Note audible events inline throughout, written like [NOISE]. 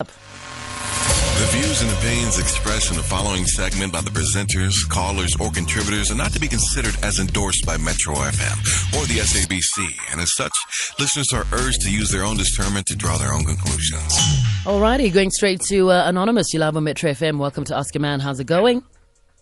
The views and opinions expressed in the following segment by the presenters, callers, or contributors are not to be considered as endorsed by Metro FM or the SABC, and as such, listeners are urged to use their own discernment to draw their own conclusions. Alrighty, going straight to uh, Anonymous. You love on Metro FM. Welcome to Ask a Man. How's it going?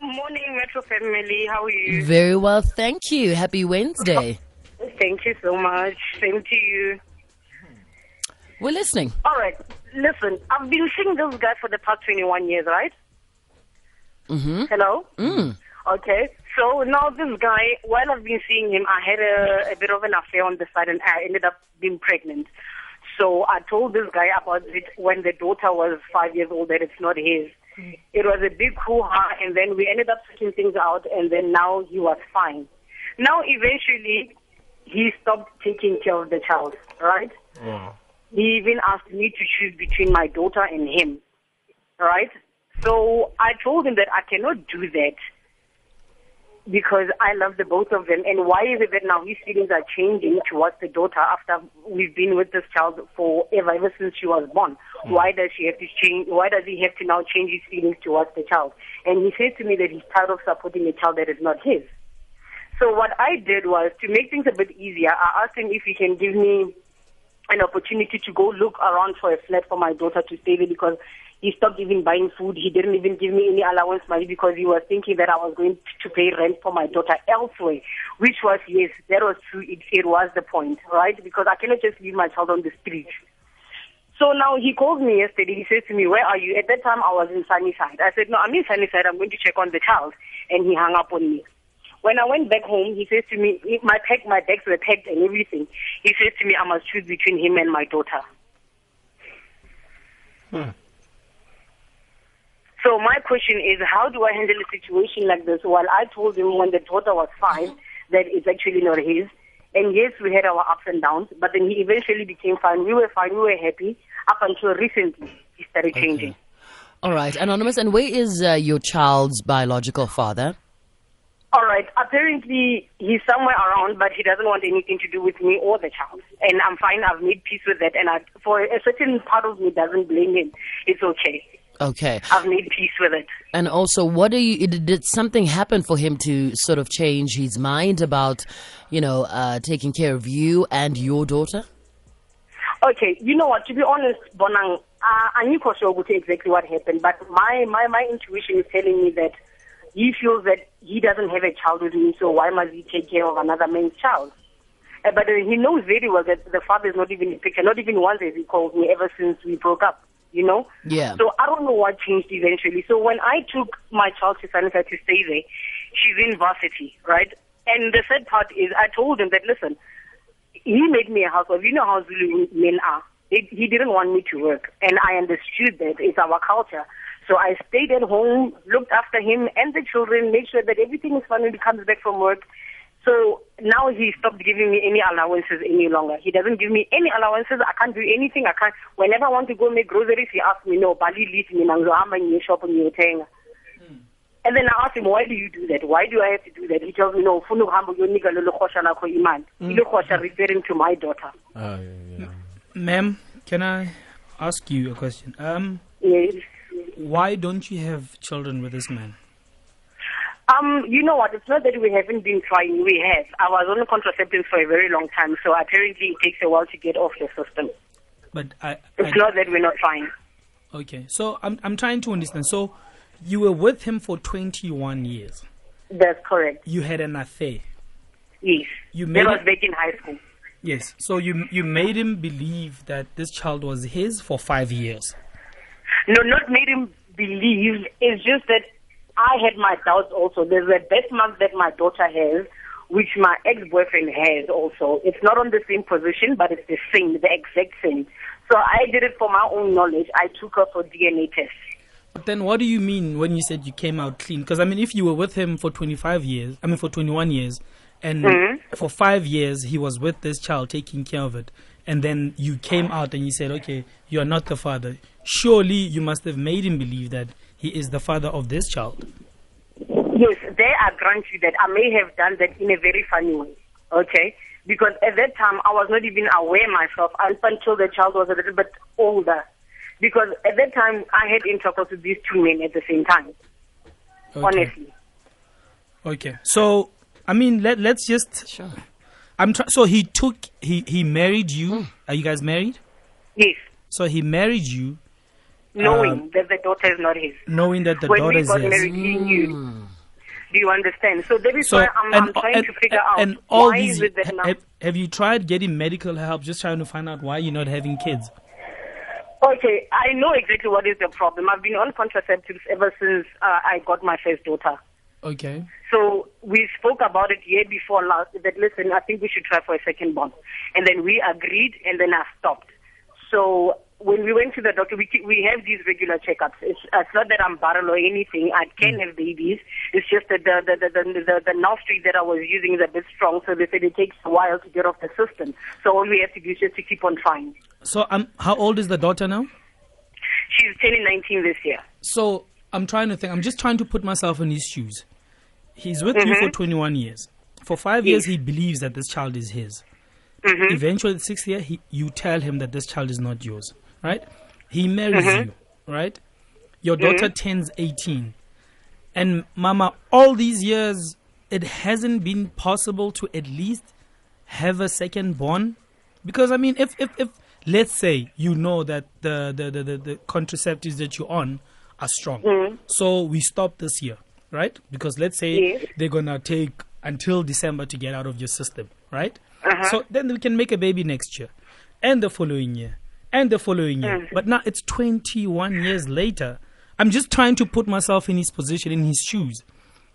Morning, Metro family. How are you? Very well, thank you. Happy Wednesday. [LAUGHS] Thank you so much. Same to you. We're listening. All right. Listen, I've been seeing this guy for the past 21 years, right? Mm-hmm. Hello? Mm. Okay. So now this guy, while I've been seeing him, I had a, a bit of an affair on the side and I ended up being pregnant. So I told this guy about it when the daughter was five years old that it's not his. It was a big hoo-ha and then we ended up sorting things out and then now he was fine. Now eventually he stopped taking care of the child, right? He even asked me to choose between my daughter and him, right? So I told him that I cannot do that because I love the both of them. And why is it that now his feelings are changing towards the daughter after we've been with this child forever, ever since she was born? Mm. Why does she have to change? Why does he have to now change his feelings towards the child? And he said to me that he's tired of supporting a child that is not his. So what I did was to make things a bit easier. I asked him if he can give me an opportunity to go look around for a flat for my daughter to stay there because he stopped even buying food. He didn't even give me any allowance money because he was thinking that I was going to pay rent for my daughter elsewhere, which was, yes, that was true. It, it was the point, right? Because I cannot just leave my child on the street. So now he called me yesterday. He says to me, where are you? At that time, I was in Sunnyside. I said, no, I'm in Sunnyside. I'm going to check on the child. And he hung up on me. When I went back home, he says to me, my pack, my bags were packed and everything. He says to me, I must choose between him and my daughter. Hmm. So my question is, how do I handle a situation like this? While I told him when the daughter was five that it's actually not his. And yes, we had our ups and downs, but then he eventually became fine. We were fine. We were happy up until recently. He started changing. All right, Anonymous. And where is uh, your child's biological father? All right. Apparently, he's somewhere around, but he doesn't want anything to do with me or the child. And I'm fine. I've made peace with that. And I, for a certain part of me doesn't blame him. It's okay. Okay. I've made peace with it. And also, what do you? Did, something happen for him to sort of change his mind about, you know, uh, taking care of you and your daughter? Okay, you know what? To be honest, Bonang, uh, I knew for sure exactly what happened, but my, my, my intuition is telling me that he feels that he doesn't have a child with me, so why must he take care of another man's child? Uh, but uh, he knows very well that the father is not even in the picture, not even once has he called me ever since we broke up, you know? Yeah. So I don't know what changed eventually. So when I took my child to Sanika to stay there, she's in varsity, right? And the sad part is I told him that, listen, he made me a housewife. You know how Zulu men are. It, he didn't want me to work, and I understood that it's our culture. So I stayed at home, looked after him and the children, made sure that everything is fine when he comes back from work. So now he stopped giving me any allowances any longer. He doesn't give me any allowances. I can't do anything. I can't. Whenever I want to go make groceries, he asks me, "No, Bali, leave me. Nangohamba in shop and hmm. and then I asked him, why do you do that? Why do I have to do that? He tells me, no, funu hambo yonika lolo khosha lakho iman. Hmm. Ilo khosha referring to my daughter. Ah, ma'am, can I ask you a question? Um, Yes. Why don't you have children with this man? Um, you know what? It's not that we haven't been trying. We have. I was on contraceptives for a very long time, so apparently it takes a while to get off the system. But I, I It's not that we're not trying. okay. So I'm I'm trying to understand. So you were with him for 21 years. That's correct. You had an affair. Yes. You That made was back in high school. Yes. So you you made him believe that this child was his for five years. No, not made him believe. It's just that I had my doubts also. There's a birth that my daughter has, which my ex-boyfriend has also. It's not on the same position, but it's the same, the exact same. So I did it for my own knowledge. I took her for DNA test. But then what do you mean when you said you came out clean? Because I mean, if you were with him for 25 years, I mean for 21 years, and mm-hmm. for five years he was with this child taking care of it, and then you came out and you said, okay, you are not the father. Surely you must have made him believe that he is the father of this child. Yes, there I grant you that I may have done that in a very funny way. Okay? Because at that time I was not even aware myself up until the child was a little bit older. because at that time I had intercourse with these two men at the same time. Okay. Honestly, Okay. So, I mean, let let's just. Sure. I'm trying. So he took he he married you. Hmm. Are you guys married? yes, So he married you, knowing Um, that the daughter is not his. knowing that the when we daughter's got his. married, he knew. Do you understand? So that is So why I'm, I'm trying and, to figure out and all why these. is it that now. have, have you tried getting medical help? Just trying to find out why you're not having kids. Okay, I know exactly what is the problem. I've been on contraceptives ever since uh, I got my first daughter. Okay. So we spoke about it year before last that listen, I think we should try for a second born, and then we agreed, and then I stopped. So when we went to the doctor, we we have these regular checkups. It's, it's not that I'm barren or anything. I can have babies. It's just that the the the the, the, the Street that I was using is a bit strong, so they said it takes a while to get off the system. So all we have to do is just to keep on trying. So um, how old is the daughter now? She's turning 19 this year. So I'm trying to think. I'm just trying to put myself in his shoes. He's with you for 21 years. For five years, Mm-hmm. Yes. he believes that this child is his. Mm-hmm. Eventually, the sixth year, he, you tell him that this child is not yours, right? He marries Mm-hmm. you, right? Your mm-hmm. daughter turns 18. And, Mama, all these years, it hasn't been possible to at least have a second born? Because, I mean, if, if, if let's say you know that the, the, the, the, the contraceptives that you're on are strong. Mm-hmm. So we stop this year, right? Because let's say Yes. they're going to take until December to get out of your system, right? Uh-huh. So then we can make a baby next year and the following year and the following year. Mm. But now it's 21 years later. I'm just trying to put myself in his position, in his shoes.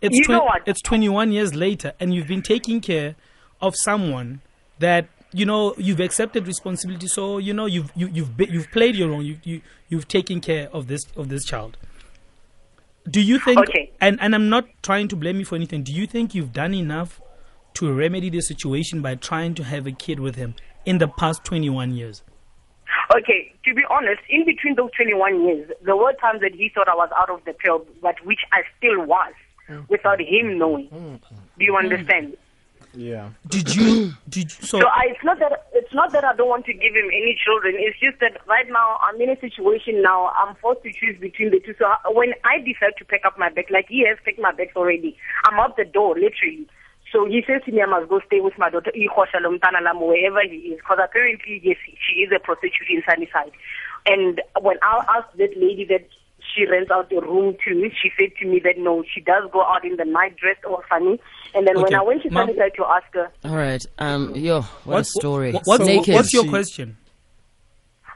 It's, You know what? it's 21 years later, and you've been taking care of someone that you know you've accepted responsibility. So you know you've you, you've be, you've played your role. You, you you've taken care of this of this child. Do you think? Okay. And and I'm not trying to blame you for anything. Do you think you've done enough to remedy the situation by trying to have a kid with him in the past 21 years? Okay, to be honest, in between those 21 years, there were times that he thought I was out of the pill, but which I still was, mm. without him knowing. Mm. Do you understand? Yeah. Did you? Did you, so? So I, it's not that it's not that I don't want to give him any children. It's just that right now I'm in a situation now. I'm forced to choose between the two. So I- when I decide to pack up my bag, like he has packed my bags already, I'm out the door literally. So he says to me, I must go stay with my daughter, Ikhosha Lomtana Lam, wherever he is, because apparently, yes, she is a prostitute in Sunnyside. And when I asked that lady that she rents out a room to, me, she said to me that no, she does go out in the night dressed all funny. And then when I went to Ma'am- Sunnyside to ask her, All right. Um, yo, what a story. what- what's, Naked. what's your She- question?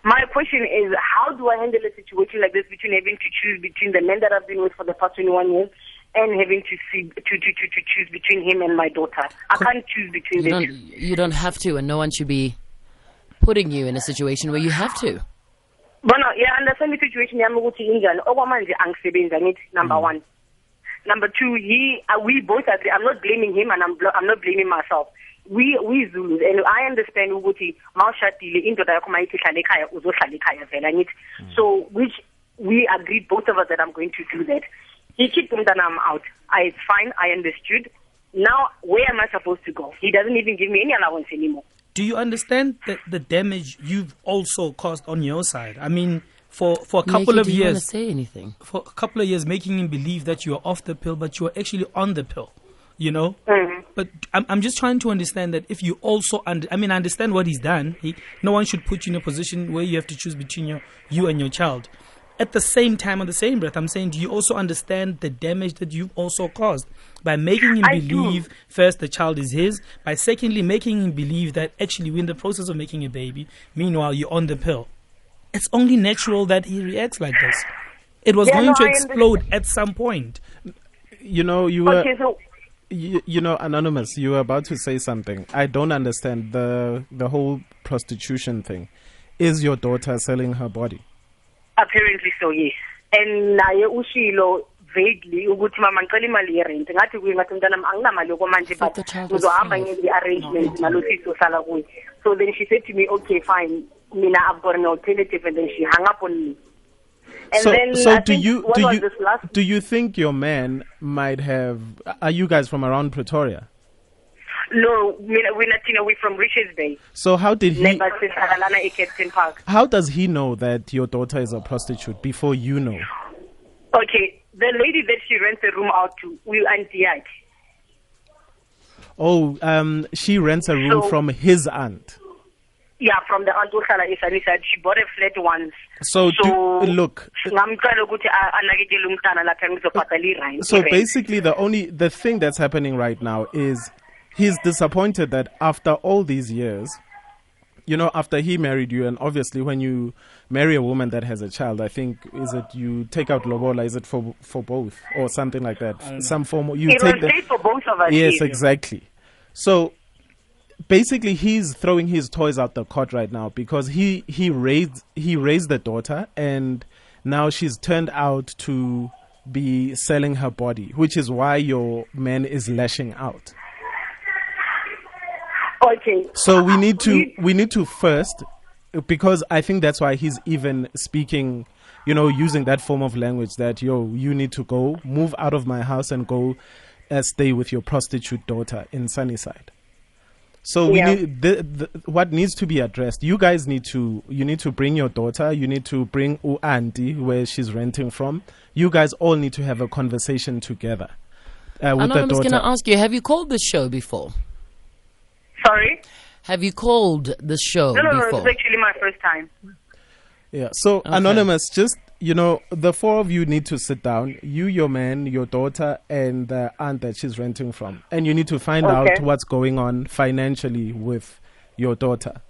My question is, how do I handle a situation like this between having to choose between the men that I've been with for the past 21 years and having to see to to to, to choose between him and my daughter? I can't choose between You the two. you don't have to, and no one should be putting you in a situation where you have to. But Bona yeah, I understand the situation I'm yami ukuthi injani. Okwamanje angisebenzi angithi number Mm. one. Number two, he uh, we both agree. I'm not blaming him and I'm I'm not blaming myself. We we Zulus and I understand ukuthi mawushadile indoda yakho mayithi hlala ekhaya uzohlala ekhaya vele angithi. Mm. So which we agreed both of us that I'm going to do that. He kicked umntana I'm out. I it's fine. I understood. Now where am I supposed to go? He doesn't even give me any allowance anymore. Do you understand the, the damage you've also caused on your side? I mean, for, for a couple Naked, of do you years, say anything? for a couple of years, making him believe that you are off the pill, but you are actually on the pill. You know, Mhm. but I'm, I'm just trying to understand that if you also, under, I mean, I understand what he's done. He, no one should put you in a position where you have to choose between your, you and your child. At the same time, on the same breath, I'm saying, do you also understand the damage that you've also caused by making him I do. believe first the child is his, by secondly making him believe that actually we're in the process of making a baby, meanwhile you're on the pill. It's only natural that he reacts like this. It was Yeah, going no, to I explode at some point. You know, you were. Okay, so you, you know anonymous you were about to say something i don't understand the the whole prostitution thing is your daughter selling her body Apparently so, yes. And naye ushilo vaguely ukuthi mama ngicela imali ye-rent. Ngathi kuye ngathi mntanami anginamali yokwamanje But but the child was ngizohamba five. ngenze i-arrangement nalo sisi ohlala kuye. So then she said to me okay fine. Mina i've got an alternative and then she hung up on me. And so then so I do you do you last do you think your man might have are you guys from around pretoria No, we're not, you know, we're from Richards Bay. So how did he? Never since Agalana Captain Park. How does he know that your daughter is a prostitute before you know? Okay, the lady that she rents the room out to, we auntie yakhe. Oh, um, she rents a room So- from his aunt. Yeah, from the aunt ohlala eSunnyside. She bought a flat once. So, do, look, ngamcela ukuthi a- anakekele umntana lapha ngizobhadala i-rent. so basically the only the thing that's happening right now is he's disappointed that after all these years you know after he married you and obviously when you marry a woman that has a child i think is it you take out lobola? Is it for for both or something like that? Some form you it take was the for both of us. yes exactly. So basically he's throwing his toys out the cot right now because he he raised he raised the daughter and now she's turned out to be selling her body which is why your man is lashing out Okay. so we need to we need to first because i think that's why he's even speaking you know using that form of language that yo you need to go move out of my house and go uh, stay with your prostitute daughter in sunnyside so we Yeah. need the, the, what needs to be addressed you guys need to you need to bring your daughter you need to bring u auntie where she's renting from you guys all need to have a conversation together uh, with Anonymous, the going daughter to ask you, have you called this show before? Sorry? Have you called the show No, no, no. before? It's actually my first time. Yeah. So anonymous, just you know, the four of you need to sit down. You, your man, your daughter, and the aunt that she's renting from, and you need to find out what's going on financially with your daughter.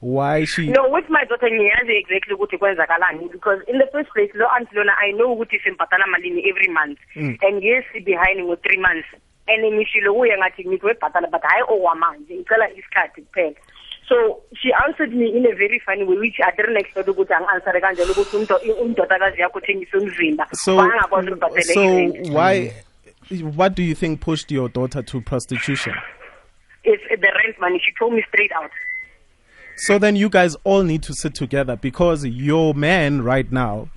Why she? No, with my daughter ngiyazi exactly ukuthi kwenzakalani because in the first place lo aunt lona I know ukuthi simbhatala malini every month mm. and yes behind ngo 3 months and ngishilo kuye ngathi ngikubhatala but hayi owamanje ngicela isikhathi kuphela so she answered me in a very funny way which I didn't expect ukuthi angi-answere kanjalo ukuthi umdodakazi yakho uthengisa umzimba So, wangakwazi so why? What do you think pushed your daughter to prostitution? it's the rent money she told me straight out So then you guys all need to sit together because your man right now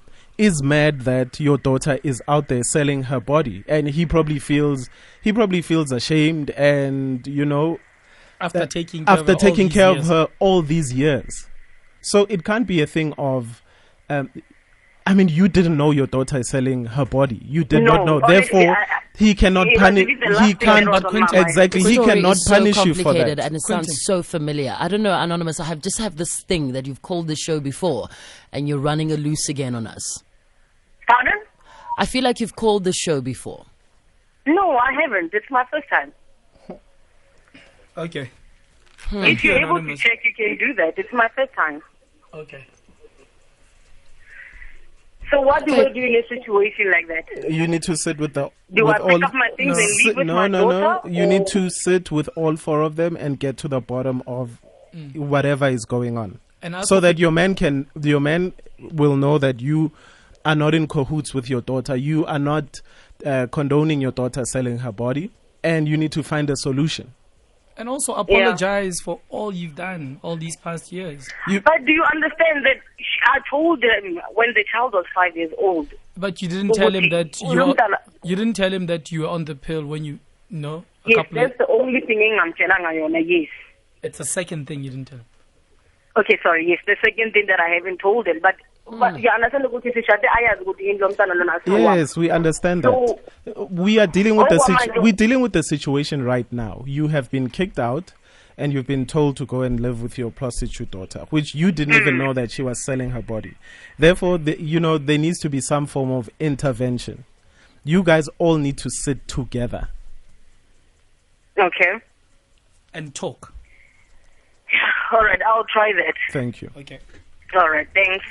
is mad that your daughter is out there selling her body and he probably feels he probably feels ashamed and you know After taking care after of her all taking these care of years. her all these years. So it can't be a thing of um, I mean, you didn't know your daughter is selling her body. You did No, not know. honestly, Therefore, I- I- he cannot it punish. really the last He thing can't was on exactly. He cannot is so punish you for complicated that. and it Quentin. sounds so familiar. I don't know, Anonymous. I have just have this thing that you've called the show before, and you're running a loose again on us. Pardon I feel like you've called the show before. no I haven't it's my first time Okay. Hmm. if you're able to check you can do that it's my first time Okay. So what do Okay. I do in a situation like that? You need to sit with the. Do with I pick up my things and leave Sit- with no, my no, daughter, no. You need to sit with all four of them and get to the bottom of whatever is going on, And so that your man can, your man will know that you are not in cahoots with your daughter. You are not uh, condoning your daughter selling her body, and you need to find a solution. and also apologize for all you've done all these past years. But do you understand that sh- I told them when the child was five years old? But you didn't tell him that you you didn't tell him that you were on the pill when you no Yes, couple of, that's the only thing engamtshelanga yona. Yes. it's the second thing you didn't tell him. Okay, sorry. Yes, the second thing that I haven't told him, but but you understand ukuthi sishade ayazi ukuthi yini lo mntana lona asiwami. Yes, we understand that So- that. We are dealing with the what am I situ- we're dealing with the situation right now. You have been kicked out and you've been told to go and live with your prostitute daughter, which you didn't even Mm. know that she was selling her body. Therefore, the, you know there needs to be some form of intervention. You guys all need to sit together. Okay. And talk. [LAUGHS] All right, I'll try that. Thank you. Okay. All right, thanks.